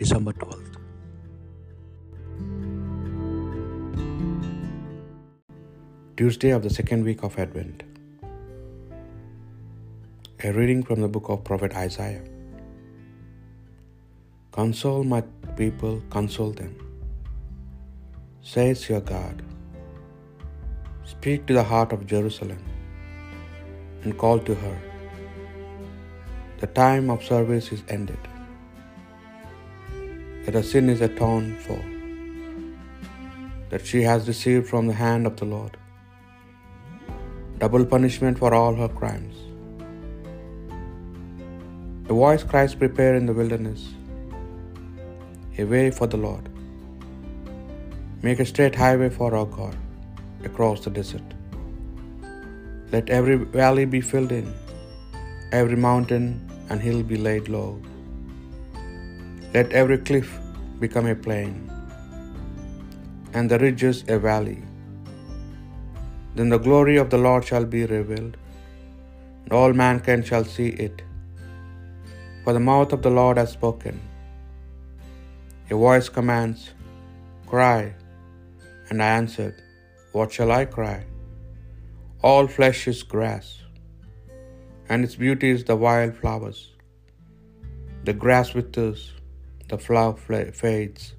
December 12th. Tuesday of the second week of Advent. A reading from the book of Prophet Isaiah. Console my people, console them, says your God. Speak to the heart of Jerusalem and call to her. The time of service is ended that her sin is atoned for, that she has received from the hand of the Lord double punishment for all her crimes. A voice cries, Prepare in the wilderness a way for the Lord. Make a straight highway for our God across the desert. Let every valley be filled in, every mountain and hill be laid low. Let every cliff become a plain, and the ridges a valley. Then the glory of the Lord shall be revealed, and all mankind shall see it. For the mouth of the Lord has spoken. A voice commands, Cry. And I answered, What shall I cry? All flesh is grass, and its beauty is the wild flowers. The grass withers, the flower fades.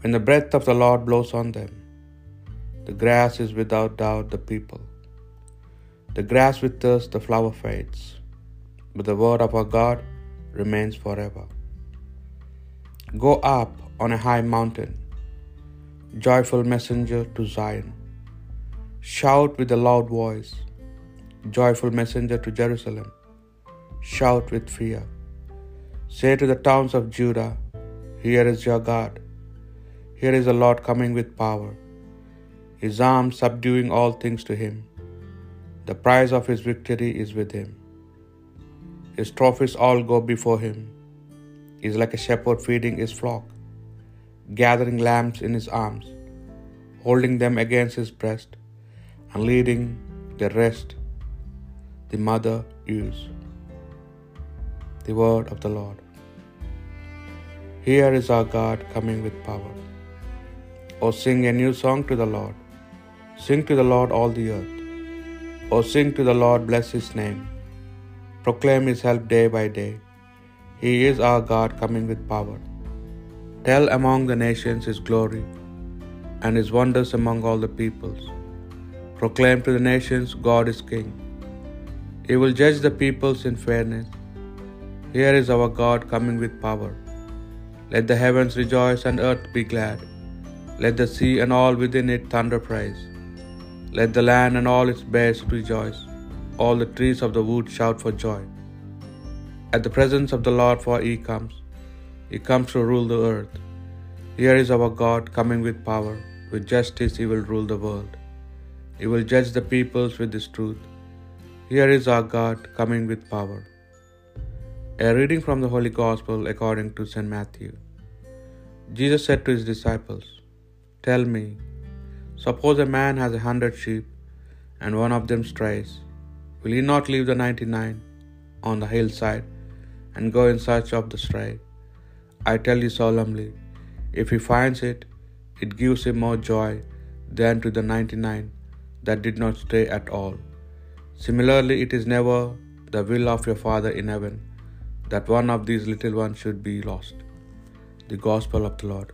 When the breath of the Lord blows on them, the grass is without doubt the people. The grass withers, the flower fades, but the word of our God remains forever. Go up on a high mountain, joyful messenger to Zion. Shout with a loud voice, joyful messenger to Jerusalem. Shout with fear. Say to the towns of Judah, Here is your God. Here is the Lord coming with power, his arm subduing all things to him. The prize of his victory is with him. His trophies all go before him. He is like a shepherd feeding his flock, gathering lambs in his arms, holding them against his breast, and leading the rest, the mother ewes. The word of the Lord. Here is our God coming with power. Oh, sing a new song to the Lord. Sing to the Lord all the earth. Oh, sing to the Lord, bless his name. Proclaim his help day by day. He is our God coming with power. Tell among the nations his glory and his wonders among all the peoples. Proclaim to the nations, God is King. He will judge the peoples in fairness. Here is our God coming with power. Let the heavens rejoice and earth be glad. Let the sea and all within it thunder praise. Let the land and all its beasts rejoice. All the trees of the wood shout for joy. At the presence of the Lord, for he comes. He comes to rule the earth. Here is our God coming with power. With justice he will rule the world. He will judge the peoples with his truth. Here is our God coming with power. A reading from the Holy Gospel according to St. Matthew. Jesus said to his disciples, Tell me, suppose a man has a hundred sheep, and one of them strays. Will he not leave the ninety nine on the hillside and go in search of the stray? I tell you solemnly, if he finds it, it gives him more joy than to the ninety nine that did not stray at all. Similarly, it is never the will of your Father in heaven that one of these little ones should be lost. The Gospel of the Lord.